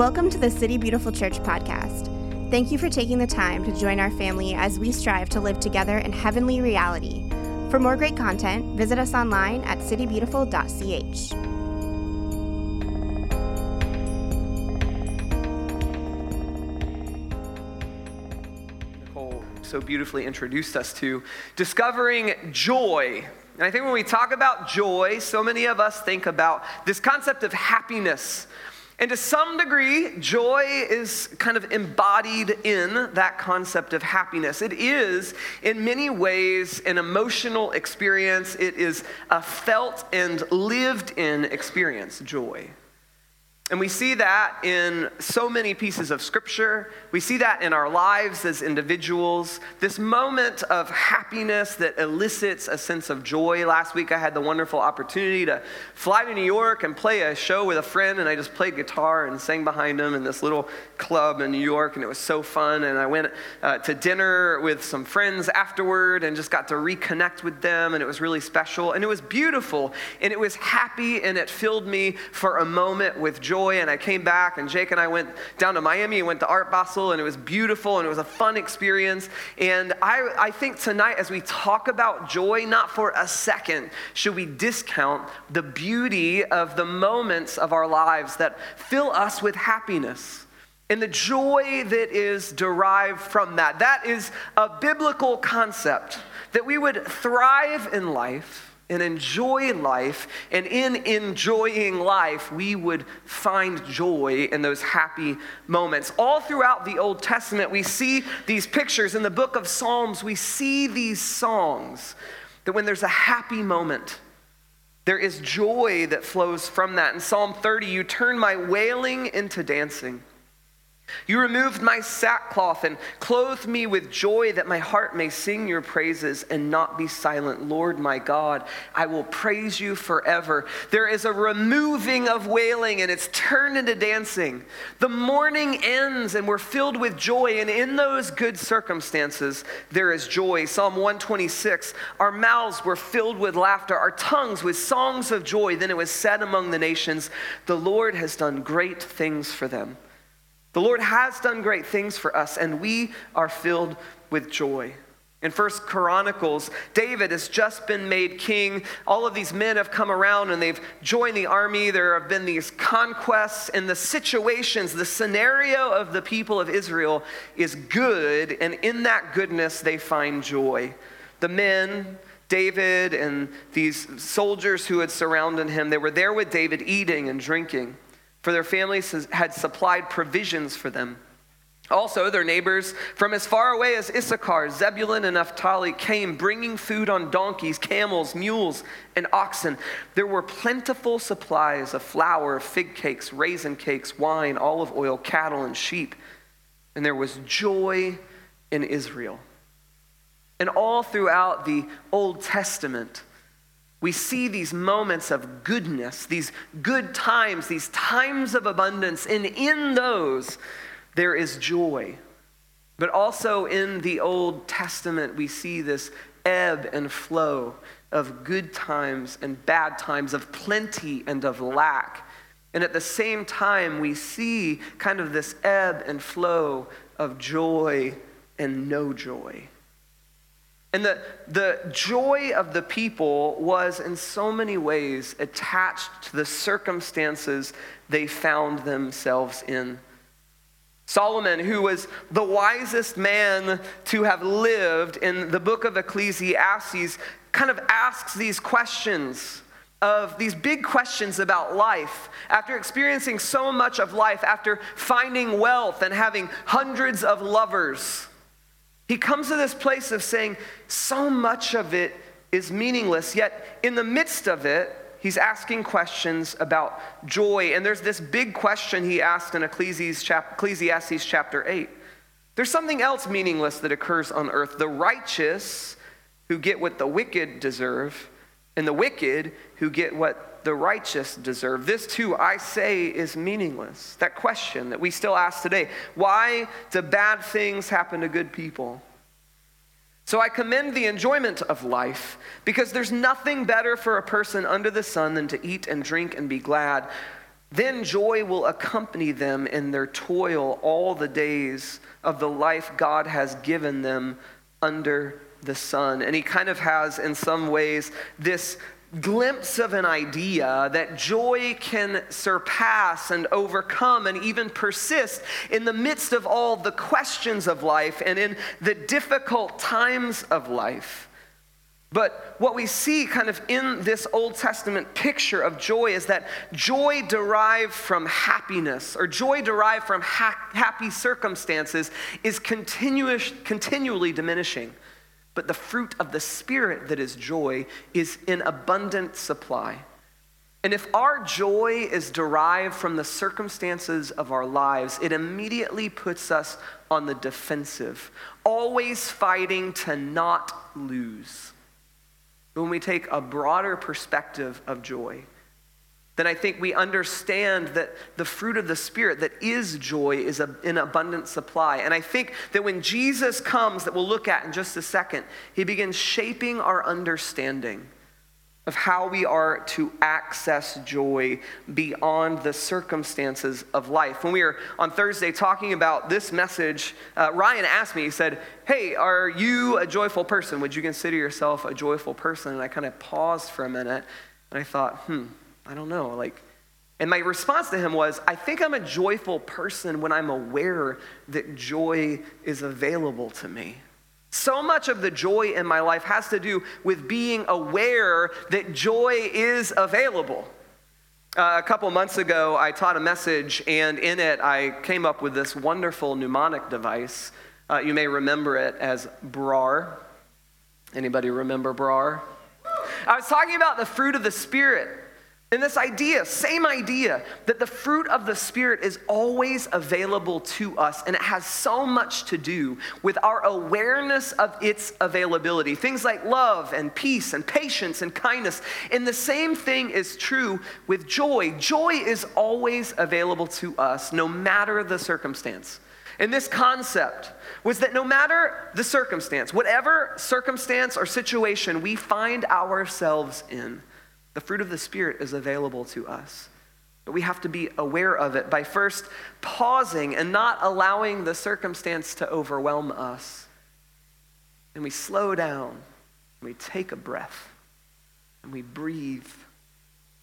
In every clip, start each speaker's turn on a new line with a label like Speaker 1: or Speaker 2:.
Speaker 1: Welcome to the City Beautiful Church podcast. Thank you for taking the time to join our family as we strive to live together in heavenly reality. For more great content, visit us online at citybeautiful.ch.
Speaker 2: Nicole so beautifully introduced us to discovering joy. And I think when we talk about joy, so many of us think about this concept of happiness. And to some degree, joy is kind of embodied in that concept of happiness. It is, in many ways, an emotional experience, it is a felt and lived in experience, joy. And we see that in so many pieces of scripture. We see that in our lives as individuals. This moment of happiness that elicits a sense of joy. Last week, I had the wonderful opportunity to fly to New York and play a show with a friend, and I just played guitar and sang behind him in this little club in New York, and it was so fun. And I went uh, to dinner with some friends afterward and just got to reconnect with them, and it was really special. And it was beautiful, and it was happy, and it filled me for a moment with joy. And I came back, and Jake and I went down to Miami and went to Art Basel, and it was beautiful, and it was a fun experience. And I, I think tonight, as we talk about joy, not for a second should we discount the beauty of the moments of our lives that fill us with happiness and the joy that is derived from that. That is a biblical concept that we would thrive in life and enjoy life. And in enjoying life, we would find joy in those happy moments. All throughout the Old Testament, we see these pictures. In the book of Psalms, we see these songs that when there's a happy moment, there is joy that flows from that. In Psalm 30, you turn my wailing into dancing. You removed my sackcloth and clothed me with joy that my heart may sing your praises and not be silent. Lord my God, I will praise you forever. There is a removing of wailing and it's turned into dancing. The morning ends and we're filled with joy, and in those good circumstances, there is joy. Psalm 126 Our mouths were filled with laughter, our tongues with songs of joy. Then it was said among the nations, The Lord has done great things for them. The Lord has done great things for us, and we are filled with joy. In First Chronicles, David has just been made king. All of these men have come around and they've joined the army. There have been these conquests, and the situations, the scenario of the people of Israel is good, and in that goodness, they find joy. The men, David, and these soldiers who had surrounded him, they were there with David eating and drinking for their families had supplied provisions for them. Also, their neighbors from as far away as Issachar, Zebulun, and Naphtali came, bringing food on donkeys, camels, mules, and oxen. There were plentiful supplies of flour, fig cakes, raisin cakes, wine, olive oil, cattle, and sheep. And there was joy in Israel. And all throughout the Old Testament, we see these moments of goodness, these good times, these times of abundance, and in those there is joy. But also in the Old Testament, we see this ebb and flow of good times and bad times, of plenty and of lack. And at the same time, we see kind of this ebb and flow of joy and no joy. And the, the joy of the people was in so many ways attached to the circumstances they found themselves in. Solomon, who was the wisest man to have lived in the book of Ecclesiastes, kind of asks these questions of these big questions about life. After experiencing so much of life, after finding wealth and having hundreds of lovers, he comes to this place of saying, so much of it is meaningless, yet in the midst of it, he's asking questions about joy. And there's this big question he asked in Ecclesiastes chapter 8. There's something else meaningless that occurs on earth. The righteous who get what the wicked deserve, and the wicked who get what the righteous deserve. This too, I say, is meaningless. That question that we still ask today why do bad things happen to good people? So I commend the enjoyment of life because there's nothing better for a person under the sun than to eat and drink and be glad. Then joy will accompany them in their toil all the days of the life God has given them under the sun. And he kind of has, in some ways, this glimpse of an idea that joy can surpass and overcome and even persist in the midst of all the questions of life and in the difficult times of life. But what we see kind of in this Old Testament picture of joy is that joy derived from happiness or joy derived from ha- happy circumstances is continuous, continually diminishing. But the fruit of the Spirit that is joy is in abundant supply. And if our joy is derived from the circumstances of our lives, it immediately puts us on the defensive, always fighting to not lose. When we take a broader perspective of joy, then I think we understand that the fruit of the Spirit that is joy is in abundant supply. And I think that when Jesus comes, that we'll look at in just a second, he begins shaping our understanding of how we are to access joy beyond the circumstances of life. When we were on Thursday talking about this message, uh, Ryan asked me, he said, Hey, are you a joyful person? Would you consider yourself a joyful person? And I kind of paused for a minute and I thought, hmm, I don't know. Like, and my response to him was, I think I'm a joyful person when I'm aware that joy is available to me. So much of the joy in my life has to do with being aware that joy is available. Uh, a couple months ago, I taught a message, and in it, I came up with this wonderful mnemonic device. Uh, you may remember it as BRAR. Anybody remember BRAR? I was talking about the fruit of the Spirit. And this idea, same idea, that the fruit of the Spirit is always available to us, and it has so much to do with our awareness of its availability. Things like love and peace and patience and kindness. And the same thing is true with joy. Joy is always available to us, no matter the circumstance. And this concept was that no matter the circumstance, whatever circumstance or situation we find ourselves in, the fruit of the Spirit is available to us. But we have to be aware of it by first pausing and not allowing the circumstance to overwhelm us. And we slow down, and we take a breath, and we breathe,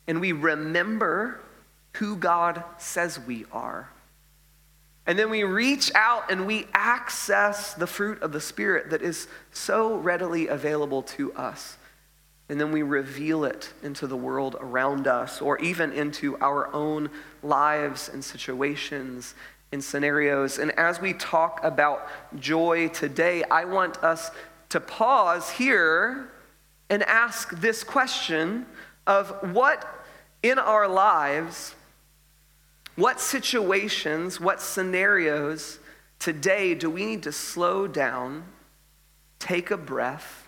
Speaker 2: and we remember who God says we are. And then we reach out and we access the fruit of the Spirit that is so readily available to us and then we reveal it into the world around us or even into our own lives and situations and scenarios. And as we talk about joy today, I want us to pause here and ask this question of what in our lives, what situations, what scenarios today do we need to slow down, take a breath,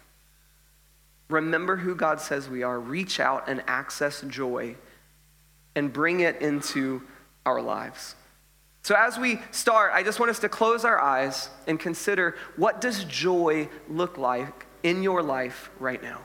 Speaker 2: remember who God says we are, reach out and access joy and bring it into our lives. So as we start, I just want us to close our eyes and consider what does joy look like in your life right now?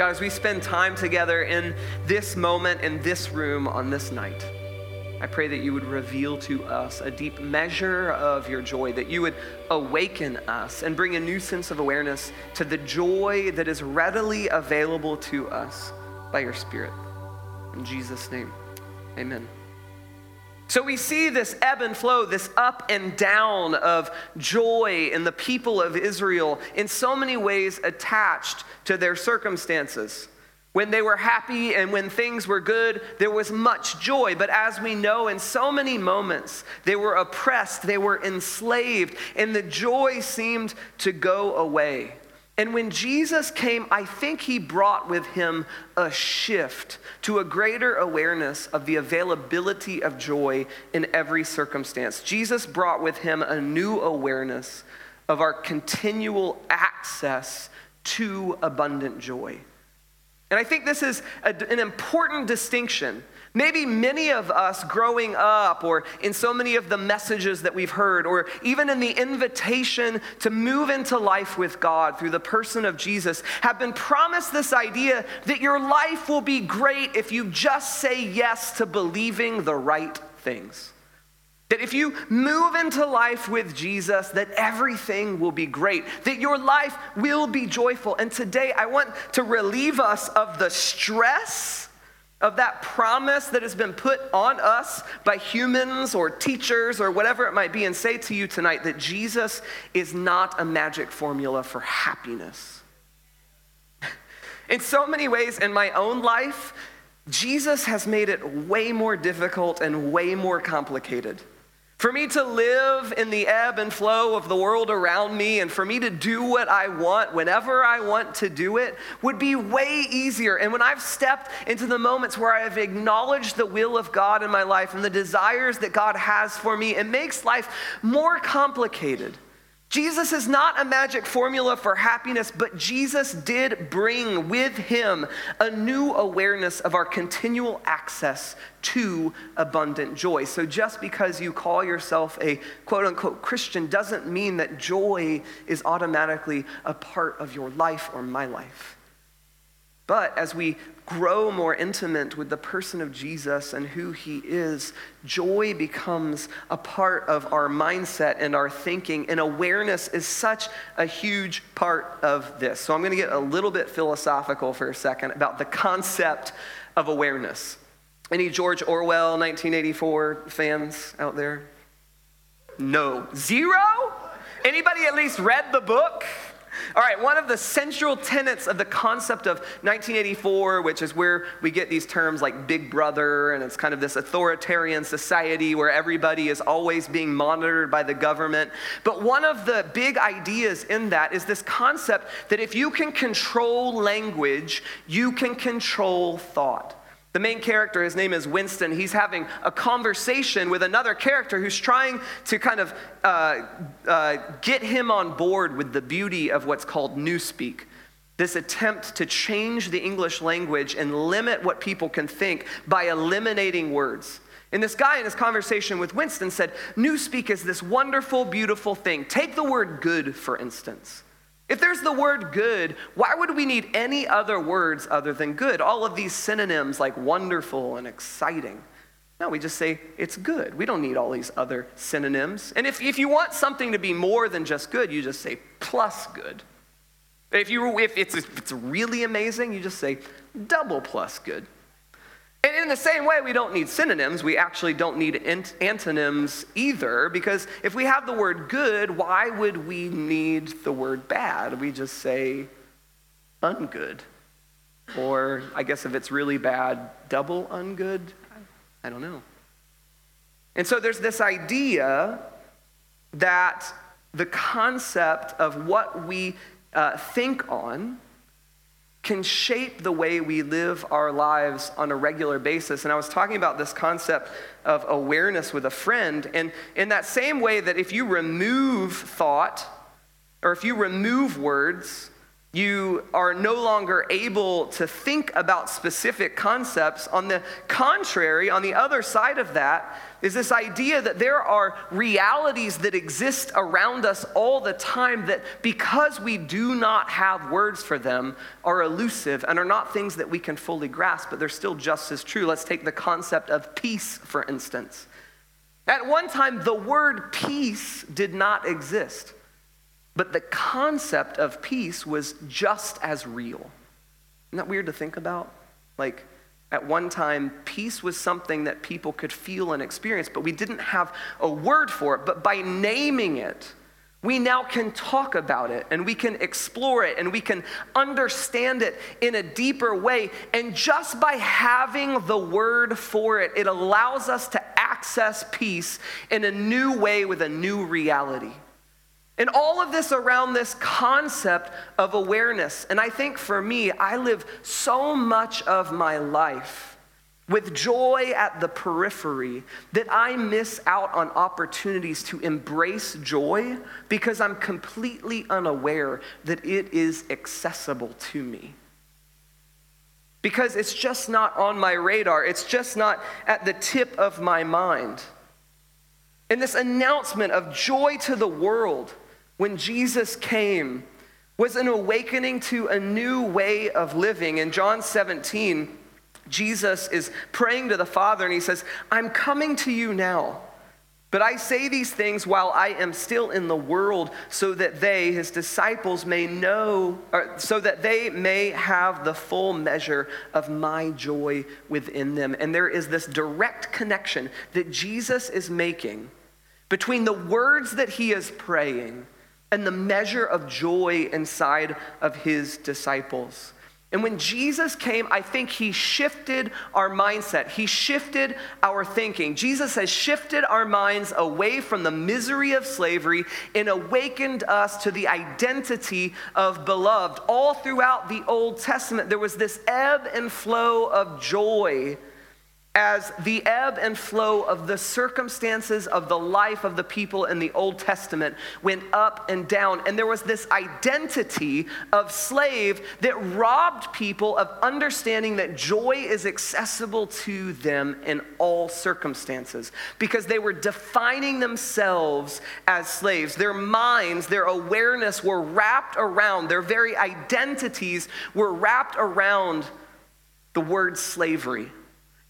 Speaker 2: God, as we spend time together in this moment, in this room, on this night, I pray that you would reveal to us a deep measure of your joy, that you would awaken us and bring a new sense of awareness to the joy that is readily available to us by your Spirit. In Jesus' name, amen. So we see this ebb and flow, this up and down of joy in the people of Israel in so many ways attached to their circumstances. When they were happy and when things were good, there was much joy. But as we know, in so many moments, they were oppressed, they were enslaved, and the joy seemed to go away. And when Jesus came, I think he brought with him a shift to a greater awareness of the availability of joy in every circumstance. Jesus brought with him a new awareness of our continual access to abundant joy. And I think this is a, an important distinction. Maybe many of us growing up, or in so many of the messages that we've heard, or even in the invitation to move into life with God through the person of Jesus, have been promised this idea that your life will be great if you just say yes to believing the right things. That if you move into life with Jesus, that everything will be great, that your life will be joyful. And today I want to relieve us of the stress of that promise that has been put on us by humans or teachers or whatever it might be, and say to you tonight that Jesus is not a magic formula for happiness. In so many ways in my own life, Jesus has made it way more difficult and way more complicated. For me to live in the ebb and flow of the world around me and for me to do what I want whenever I want to do it would be way easier. And when I've stepped into the moments where I have acknowledged the will of God in my life and the desires that God has for me, it makes life more complicated. Jesus is not a magic formula for happiness, but Jesus did bring with him a new awareness of our continual access to abundant joy. So just because you call yourself a quote unquote Christian doesn't mean that joy is automatically a part of your life or my life. But as we grow more intimate with the person of Jesus and who he is, joy becomes a part of our mindset and our thinking, and awareness is such a huge part of this. So I'm going to get a little bit philosophical for a second about the concept of awareness. Any George Orwell 1984 fans out there? No. Zero? Anybody at least read the book? All right, one of the central tenets of the concept of 1984, which is where we get these terms like Big Brother, and it's kind of this authoritarian society where everybody is always being monitored by the government. But one of the big ideas in that is this concept that if you can control language, you can control thought. The main character, his name is Winston, he's having a conversation with another character who's trying to kind of uh, uh, get him on board with the beauty of what's called Newspeak. This attempt to change the English language and limit what people can think by eliminating words. And this guy in his conversation with Winston said, Newspeak is this wonderful, beautiful thing. Take the word good, for instance. If there's the word good, why would we need any other words other than good? All of these synonyms like wonderful and exciting. No, we just say it's good. We don't need all these other synonyms. And if, if you want something to be more than just good, you just say plus good. If, you, if, it's, if it's really amazing, you just say double plus good. And in the same way, we don't need synonyms. We actually don't need antonyms either, because if we have the word good, why would we need the word bad? We just say ungood. Or I guess if it's really bad, double ungood? I don't know. And so there's this idea that the concept of what we uh, think on can shape the way we live our lives on a regular basis. And I was talking about this concept of awareness with a friend. And in that same way, that if you remove thought or if you remove words, you are no longer able to think about specific concepts. On the contrary, on the other side of that, is this idea that there are realities that exist around us all the time that, because we do not have words for them, are elusive and are not things that we can fully grasp, but they're still just as true. Let's take the concept of peace, for instance. At one time, the word peace did not exist. But the concept of peace was just as real. Isn't that weird to think about? Like, at one time, peace was something that people could feel and experience, but we didn't have a word for it. But by naming it, we now can talk about it and we can explore it and we can understand it in a deeper way. And just by having the word for it, it allows us to access peace in a new way with a new reality. And all of this around this concept of awareness. And I think for me, I live so much of my life with joy at the periphery that I miss out on opportunities to embrace joy because I'm completely unaware that it is accessible to me. Because it's just not on my radar, it's just not at the tip of my mind. And this announcement of joy to the world when Jesus came was an awakening to a new way of living. In John 17, Jesus is praying to the Father and he says, I'm coming to you now. But I say these things while I am still in the world, so that they, his disciples, may know, so that they may have the full measure of my joy within them. And there is this direct connection that Jesus is making between the words that he is praying and the measure of joy inside of his disciples. And when Jesus came, I think he shifted our mindset. He shifted our thinking. Jesus has shifted our minds away from the misery of slavery and awakened us to the identity of beloved. All throughout the Old Testament, there was this ebb and flow of joy as the ebb and flow of the circumstances of the life of the people in the Old Testament went up and down. And there was this identity of slave that robbed people of understanding that joy is accessible to them in all circumstances because they were defining themselves as slaves. Their minds, their awareness were wrapped around, their very identities were wrapped around the word slavery.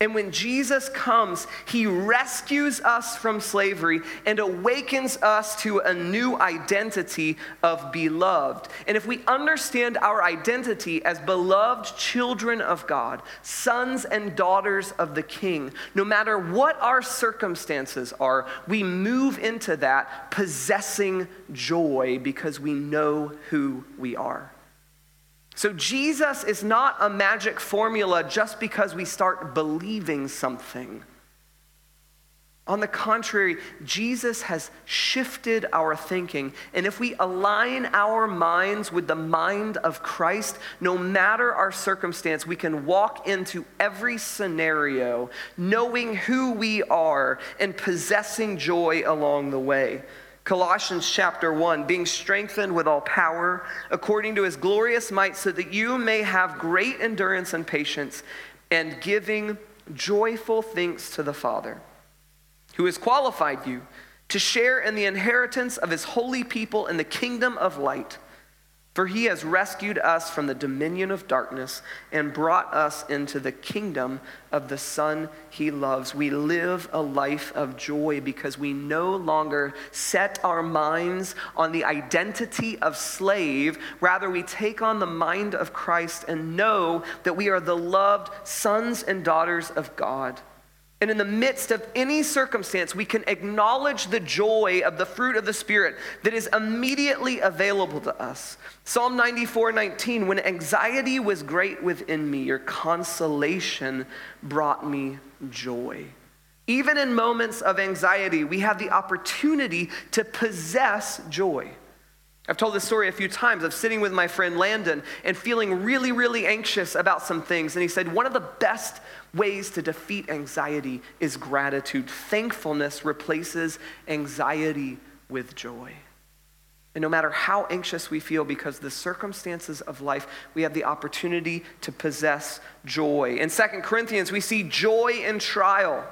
Speaker 2: And when Jesus comes, he rescues us from slavery and awakens us to a new identity of beloved. And if we understand our identity as beloved children of God, sons and daughters of the King, no matter what our circumstances are, we move into that possessing joy because we know who we are. So, Jesus is not a magic formula just because we start believing something. On the contrary, Jesus has shifted our thinking. And if we align our minds with the mind of Christ, no matter our circumstance, we can walk into every scenario knowing who we are and possessing joy along the way. Colossians chapter 1, being strengthened with all power according to his glorious might, so that you may have great endurance and patience, and giving joyful thanks to the Father, who has qualified you to share in the inheritance of his holy people in the kingdom of light. For he has rescued us from the dominion of darkness and brought us into the kingdom of the Son he loves. We live a life of joy because we no longer set our minds on the identity of slave. Rather, we take on the mind of Christ and know that we are the loved sons and daughters of God. And in the midst of any circumstance, we can acknowledge the joy of the fruit of the Spirit that is immediately available to us. Psalm 94 19, when anxiety was great within me, your consolation brought me joy. Even in moments of anxiety, we have the opportunity to possess joy. I've told this story a few times of sitting with my friend Landon and feeling really, really anxious about some things. And he said, One of the best ways to defeat anxiety is gratitude. Thankfulness replaces anxiety with joy. And no matter how anxious we feel, because the circumstances of life, we have the opportunity to possess joy. In Second Corinthians, we see joy in trial.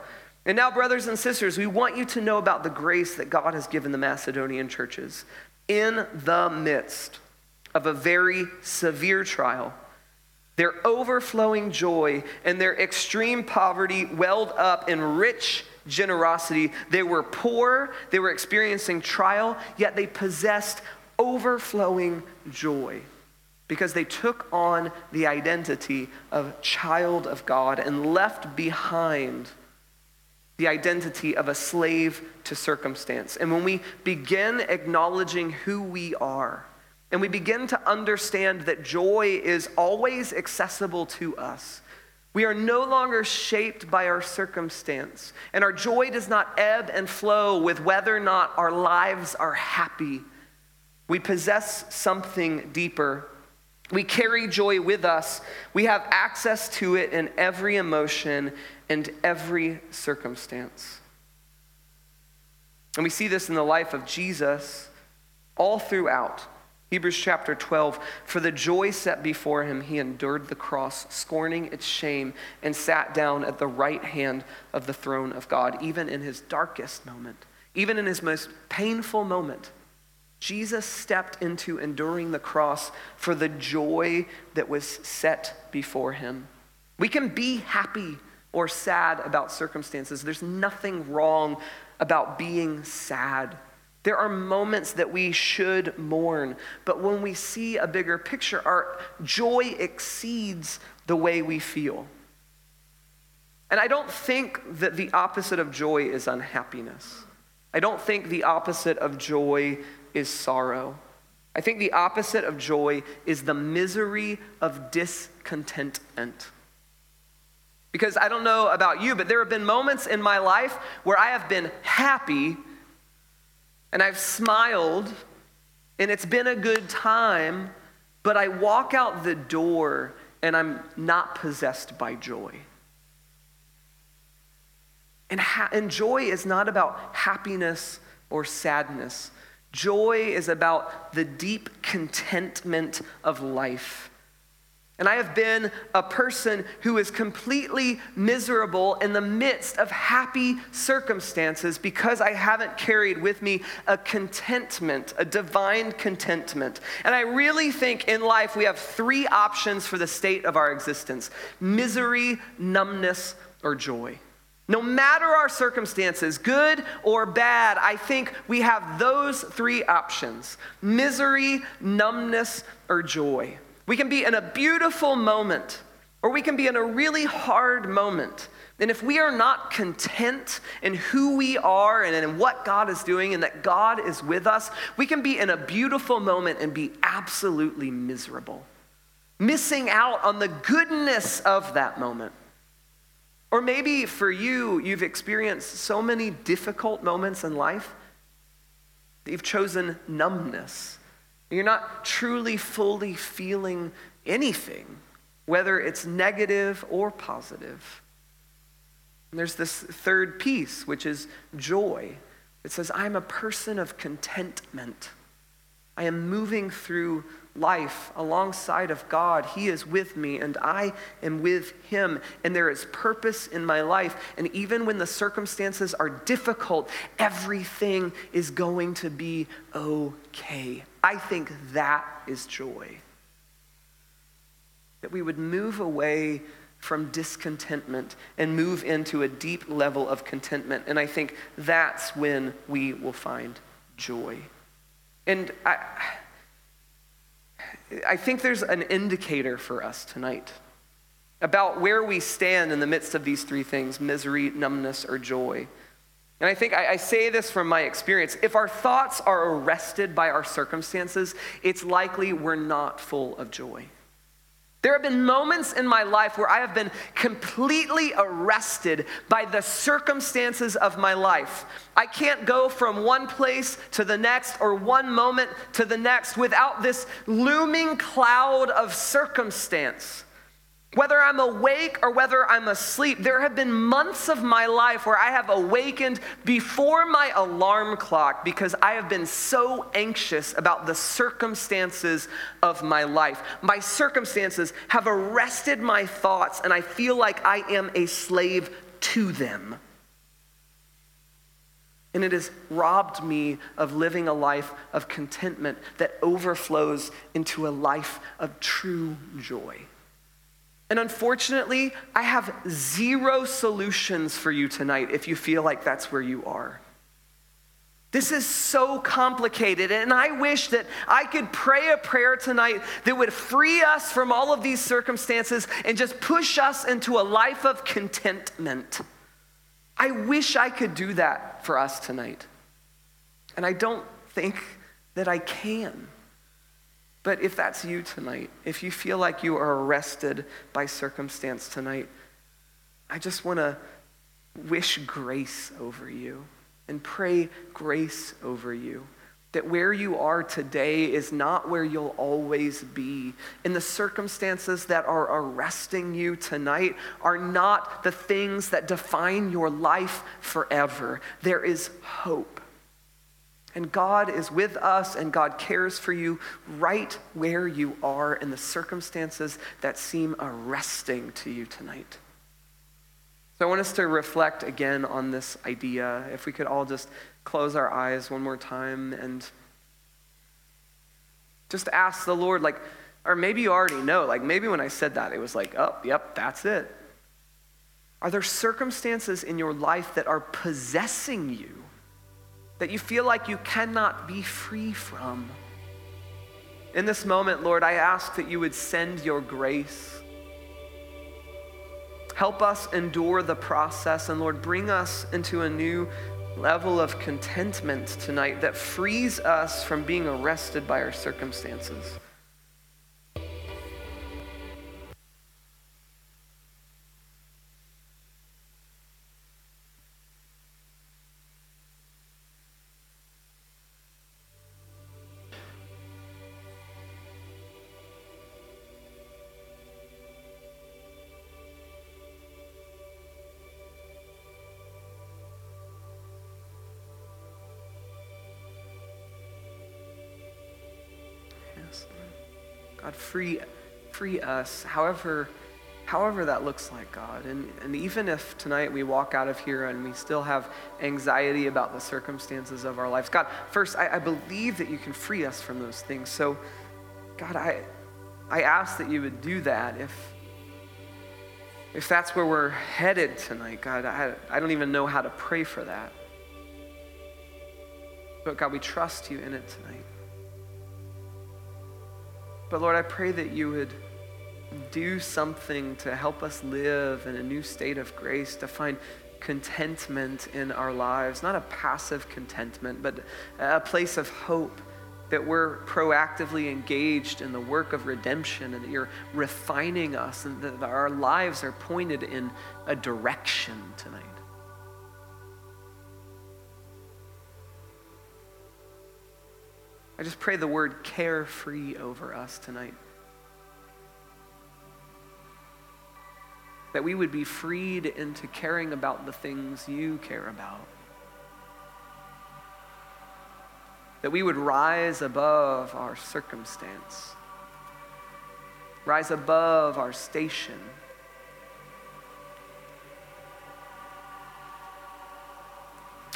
Speaker 2: And now, brothers and sisters, we want you to know about the grace that God has given the Macedonian churches in the midst of a very severe trial. Their overflowing joy and their extreme poverty welled up in rich generosity. They were poor, they were experiencing trial, yet they possessed overflowing joy because they took on the identity of child of God and left behind the identity of a slave to circumstance. And when we begin acknowledging who we are, and we begin to understand that joy is always accessible to us, we are no longer shaped by our circumstance, and our joy does not ebb and flow with whether or not our lives are happy. We possess something deeper. We carry joy with us. We have access to it in every emotion and every circumstance. And we see this in the life of Jesus all throughout. Hebrews chapter 12, for the joy set before him, he endured the cross, scorning its shame, and sat down at the right hand of the throne of God, even in his darkest moment, even in his most painful moment. Jesus stepped into enduring the cross for the joy that was set before him. We can be happy or sad about circumstances. There's nothing wrong about being sad there are moments that we should mourn, but when we see a bigger picture, our joy exceeds the way we feel. And I don't think that the opposite of joy is unhappiness. I don't think the opposite of joy is sorrow. I think the opposite of joy is the misery of discontentment. Because I don't know about you, but there have been moments in my life where I have been happy and I've smiled and it's been a good time, but I walk out the door and I'm not possessed by joy. And, ha- and joy is not about happiness or sadness. Joy is about the deep contentment of life. And I have been a person who is completely miserable in the midst of happy circumstances because I haven't carried with me a contentment, a divine contentment. And I really think in life we have three options for the state of our existence misery, numbness, or joy. No matter our circumstances, good or bad, I think we have those three options misery, numbness, or joy. We can be in a beautiful moment, or we can be in a really hard moment. And if we are not content in who we are and in what God is doing and that God is with us, we can be in a beautiful moment and be absolutely miserable, missing out on the goodness of that moment. Or maybe for you, you've experienced so many difficult moments in life that you've chosen numbness you're not truly, fully feeling anything, whether it's negative or positive. And there's this third piece, which is joy. It says, I'm a person of contentment. I am moving through life alongside of God. He is with me, and I am with Him. And there is purpose in my life. And even when the circumstances are difficult, everything is going to be okay. I think that is joy. That we would move away from discontentment and move into a deep level of contentment. And I think that's when we will find joy. And I, I think there's an indicator for us tonight about where we stand in the midst of these three things misery, numbness, or joy. And I think I, I, say this from my experience. If our thoughts are arrested by our circumstances, it's likely we're not full of joy. There have been moments in my life where I have been completely arrested by the circumstances of my life. I can't go from one place to the next or one moment to the next without this looming cloud of circumstance. Whether I'm awake or whether I'm asleep, there have been months of my life where I have awakened before my alarm clock because I have been so anxious about the circumstances of my life. My circumstances have arrested my thoughts, and I feel like I am a slave to them. And it has robbed me of living a life of contentment that overflows into a life of true joy. And unfortunately, I have zero solutions for you tonight if you feel like that's where you are. This is so complicated, and I wish that I could pray a prayer tonight that would free us from all of these circumstances and just push us into a life of contentment. I wish I could do that for us tonight. And I don't think that I can. But if that's you tonight, if you feel like you are arrested by circumstance tonight, I just want to wish grace over you and pray grace over you. That where you are today is not where you'll always be. And the circumstances that are arresting you tonight are not the things that define your life forever. There is hope. And God is with us, and God cares for you right where you are in the circumstances that seem arresting to you tonight. So I want us to reflect again on this idea. If we could all just close our eyes one more time and just ask the Lord, like, or maybe you already know, like, maybe when I said that, it was like, oh, yep, that's it. Are there circumstances in your life that are possessing you that you feel like you cannot be free from? In this moment, Lord, I ask that you would send your grace. Help us endure the process, and Lord, bring us into a new level of contentment tonight that frees us from being arrested by our circumstances. God, free, free us, however, however that looks like, God. And, and even if tonight we walk out of here and we still have anxiety about the circumstances of our lives, God, first, I, I believe that you can free us from those things. So, God, I, I ask that you would do that if, if that's where we're headed tonight, God. I, I don't even know how to pray for that. But God, we trust you in it tonight. But Lord, I pray that you would do something to help us live in a new state of grace, to find contentment in our lives, not a passive contentment, but a place of hope that we're proactively engaged in the work of redemption and that you're refining us and that our lives are pointed in a direction tonight. I just pray the word carefree over us tonight. That we would be freed into caring about the things you care about. That we would rise above our circumstance, rise above our station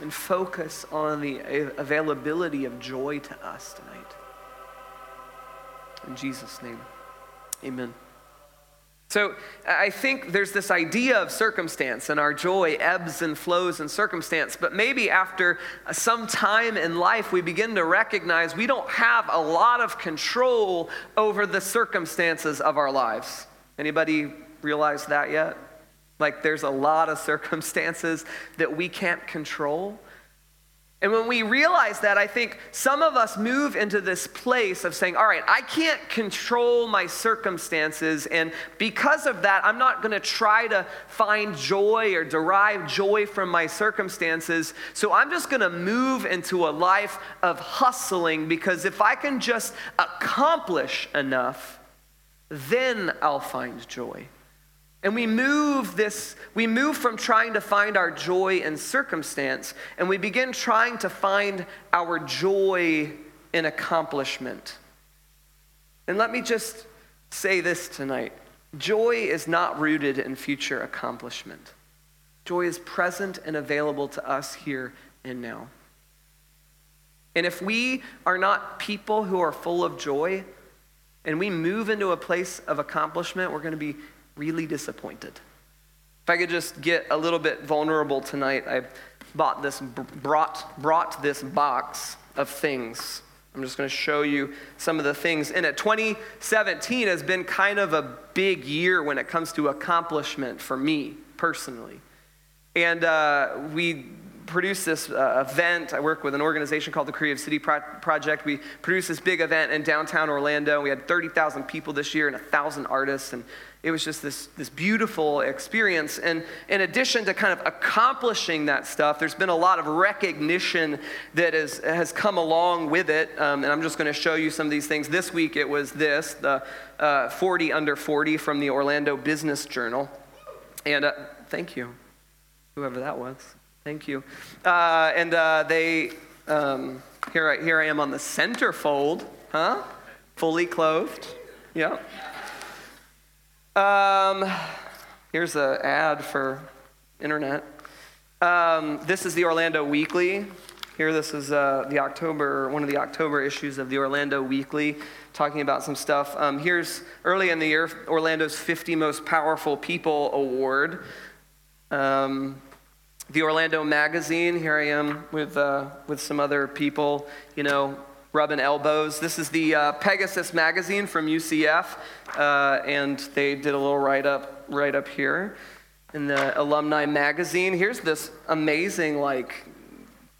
Speaker 2: and focus on the availability of joy to us tonight. In Jesus' name, amen. So I think there's this idea of circumstance, and our joy ebbs and flows in circumstance. But maybe after some time in life, we begin to recognize we don't have a lot of control over the circumstances of our lives. Anybody realize that yet? Like there's a lot of circumstances that we can't control. And when we realize that, I think some of us move into this place of saying, all right, I can't control my circumstances. And because of that, I'm not going to try to find joy or derive joy from my circumstances. So I'm just going to move into a life of hustling because if I can just accomplish enough, then I'll find joy. And we move this, we move from trying to find our joy in circumstance, and we begin trying to find our joy in accomplishment. And let me just say this tonight joy is not rooted in future accomplishment, joy is present and available to us here and now. And if we are not people who are full of joy, and we move into a place of accomplishment, we're going to be really disappointed. If I could just get a little bit vulnerable tonight, I bought this, brought, brought this box of things. I'm just going to show you some of the things in it. 2017 has been kind of a big year when it comes to accomplishment for me personally. And uh, we produce this uh, event. I work with an organization called the Creative City Pro- Project. We produced this big event in downtown Orlando. We had 30,000 people this year and 1,000 artists. And it was just this, this beautiful experience. And in addition to kind of accomplishing that stuff, there's been a lot of recognition that is, has come along with it. Um, and I'm just going to show you some of these things. This week it was this the uh, 40 under 40 from the Orlando Business Journal. And uh, thank you, whoever that was. Thank you. Uh, and uh, they, um, here, I, here I am on the centerfold, huh? Fully clothed. Yeah. Um, here's an ad for internet. Um, this is the Orlando Weekly. Here, this is uh, the October, one of the October issues of the Orlando Weekly, talking about some stuff. Um, here's early in the year, Orlando's 50 Most Powerful People Award. Um, the Orlando Magazine. Here I am with, uh, with some other people, you know, rubbing elbows. This is the uh, Pegasus Magazine from UCF, uh, and they did a little write up right up here in the Alumni Magazine. Here's this amazing, like,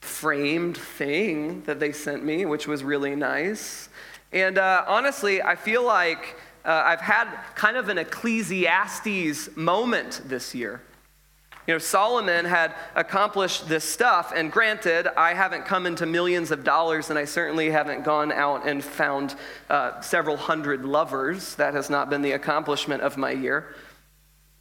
Speaker 2: framed thing that they sent me, which was really nice. And uh, honestly, I feel like uh, I've had kind of an Ecclesiastes moment this year. You know, Solomon had accomplished this stuff, and granted, I haven't come into millions of dollars, and I certainly haven't gone out and found uh, several hundred lovers. That has not been the accomplishment of my year.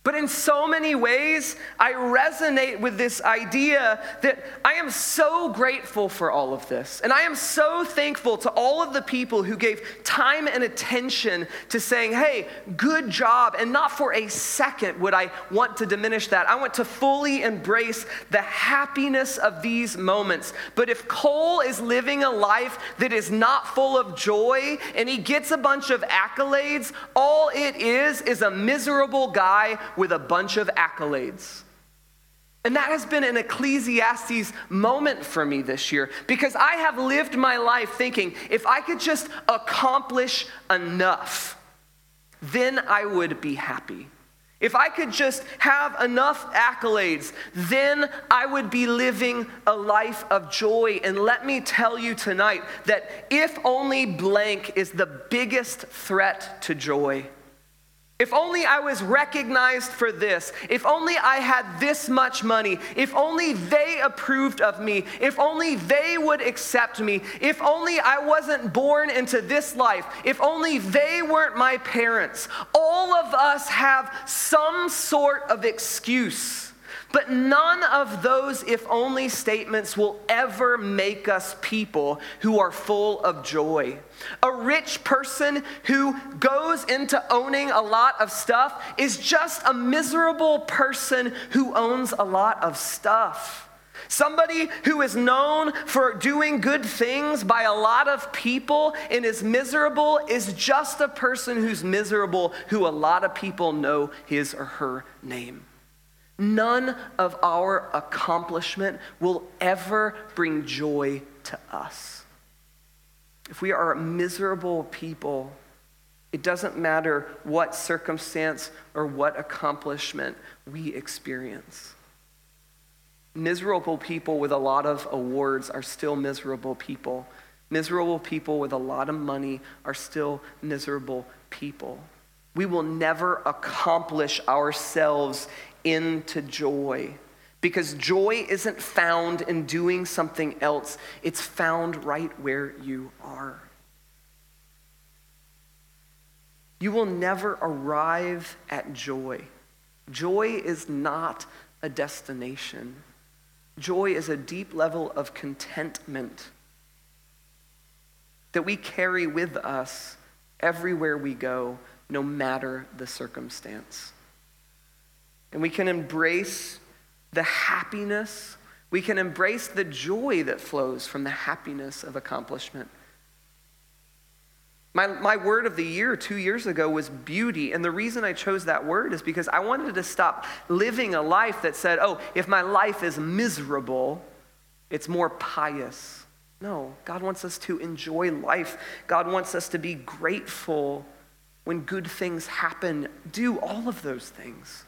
Speaker 2: But in so many ways, I resonate with this idea that I am so grateful for all of this. And I am so thankful to all of the people who gave time and attention to saying, hey, good job. And not for a second would I want to diminish that. I want to fully embrace the happiness of these moments. But if Cole is living a life that is not full of joy and he gets a bunch of accolades, all it is is a miserable guy with a bunch of accolades. And that has been an Ecclesiastes moment for me this year because I have lived my life thinking if I could just accomplish enough, then I would be happy. If I could just have enough accolades, then I would be living a life of joy. And let me tell you tonight that if only blank is the biggest threat to joy. If only I was recognized for this. If only I had this much money. If only they approved of me. If only they would accept me. If only I wasn't born into this life. If only they weren't my parents. All of us have some sort of excuse but none of those if only statements will ever make us people who are full of joy. A rich person who goes into owning a lot of stuff is just a miserable person who owns a lot of stuff. Somebody who is known for doing good things by a lot of people and is miserable is just a person who's miserable who a lot of people know his or her name. None of our accomplishment will ever bring joy to us. If we are miserable people, it doesn't matter what circumstance or what accomplishment we experience. Miserable people with a lot of awards are still miserable people. Miserable people with a lot of money are still miserable people. We will never accomplish ourselves into joy. Because joy isn't found in doing something else, it's found right where you are. You will never arrive at joy. Joy is not a destination, joy is a deep level of contentment that we carry with us everywhere we go, no matter the circumstance. And we can embrace the happiness, we can embrace the joy that flows from the happiness of accomplishment. My, my word of the year two years ago was beauty. And the reason I chose that word is because I wanted to stop living a life that said, oh, if my life is miserable, it's more pious. No, God wants us to enjoy life. God wants us to be grateful when good things happen. Do all of those things.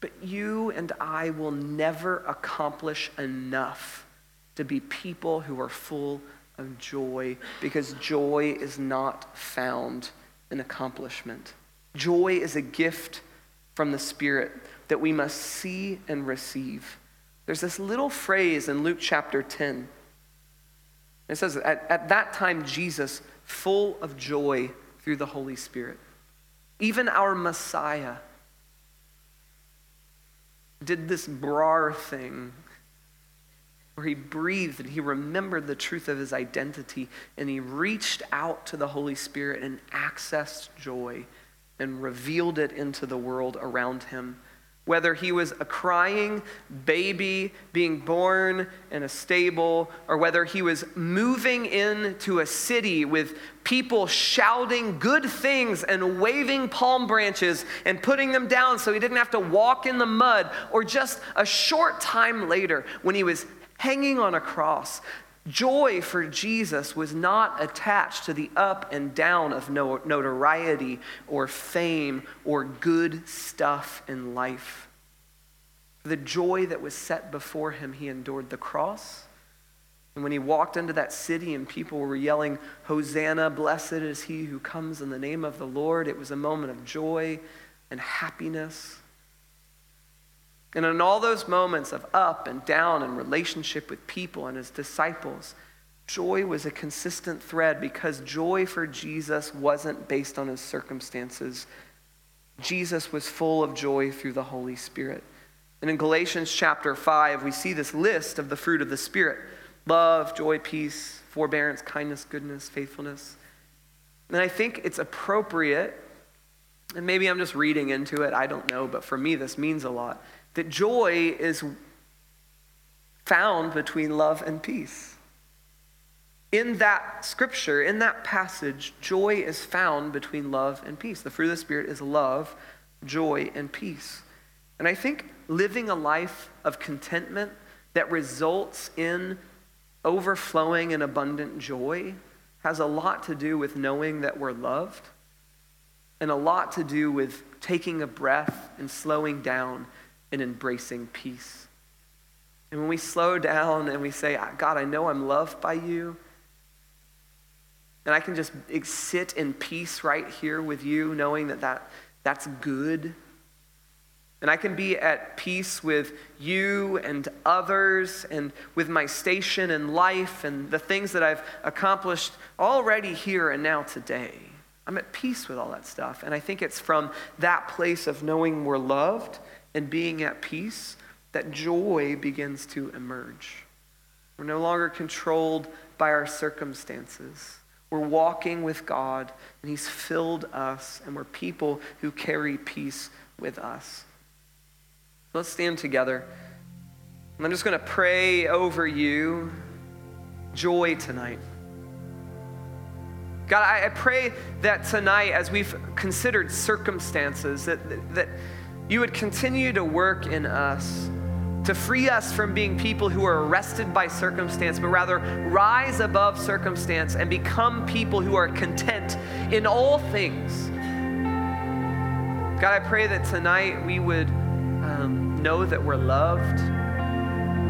Speaker 2: But you and I will never accomplish enough to be people who are full of joy because joy is not found in accomplishment. Joy is a gift from the Spirit that we must see and receive. There's this little phrase in Luke chapter 10. It says, at, at that time, Jesus, full of joy through the Holy Spirit, even our Messiah, did this brar thing where he breathed and he remembered the truth of his identity and he reached out to the Holy Spirit and accessed joy and revealed it into the world around him whether he was a crying baby being born in a stable, or whether he was moving into a city with people shouting good things and waving palm branches and putting them down so he didn't have to walk in the mud, or just a short time later when he was hanging on a cross. Joy for Jesus was not attached to the up and down of notoriety or fame or good stuff in life. The joy that was set before him, he endured the cross. And when he walked into that city and people were yelling, Hosanna, blessed is he who comes in the name of the Lord, it was a moment of joy and happiness. And in all those moments of up and down and relationship with people and his disciples, joy was a consistent thread because joy for Jesus wasn't based on his circumstances. Jesus was full of joy through the Holy Spirit. And in Galatians chapter 5, we see this list of the fruit of the Spirit love, joy, peace, forbearance, kindness, goodness, faithfulness. And I think it's appropriate, and maybe I'm just reading into it, I don't know, but for me, this means a lot that joy is found between love and peace. In that scripture, in that passage, joy is found between love and peace. The fruit of the Spirit is love, joy, and peace. And I think living a life of contentment that results in overflowing and abundant joy has a lot to do with knowing that we're loved and a lot to do with taking a breath and slowing down and embracing peace. And when we slow down and we say, God, I know I'm loved by you, and I can just sit in peace right here with you, knowing that, that that's good. And I can be at peace with you and others and with my station in life and the things that I've accomplished already here and now today. I'm at peace with all that stuff. And I think it's from that place of knowing we're loved and being at peace that joy begins to emerge. We're no longer controlled by our circumstances. We're walking with God, and He's filled us, and we're people who carry peace with us. Let's stand together. I'm just going to pray over you joy tonight. God, I, pray that tonight, as we've considered circumstances, that, that you would continue to work in us to free us from being people who are arrested by circumstance, but rather rise above circumstance and become people who are content in all things. God, I pray that tonight we would um, know that we're loved,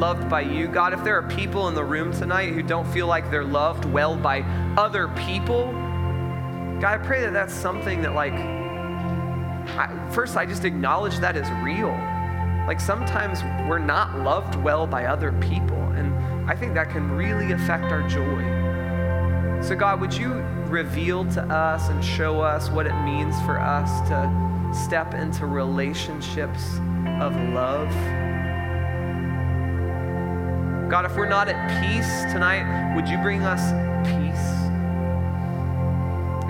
Speaker 2: loved by you. God, if there are people in the room tonight who don't feel like they're loved well by other people, God, I pray that that's something that, like, First, I just acknowledge that as real. Like sometimes we're not loved well by other people, and I think that can really affect our joy. So, God, would you reveal to us and show us what it means for us to step into relationships of love? God, if we're not at peace tonight, would you bring us peace?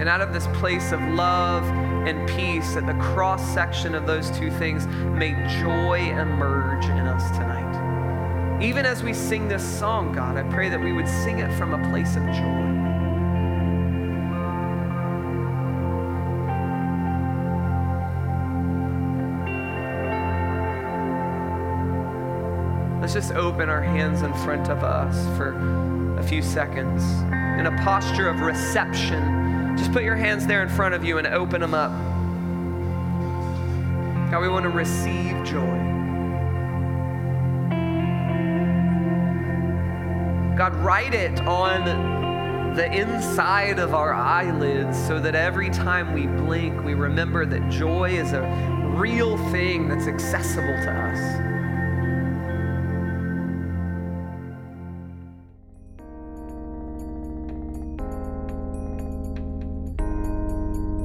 Speaker 2: And out of this place of love and peace, at the cross section of those two things, may joy emerge in us tonight. Even as we sing this song, God, I pray that we would sing it from a place of joy. Let's just open our hands in front of us for a few seconds in a posture of reception just put your hands there in front of you and open them up. God, we want to receive joy. God, write it on the inside of our eyelids so that every time we blink, we remember that joy is a real thing that's accessible to us.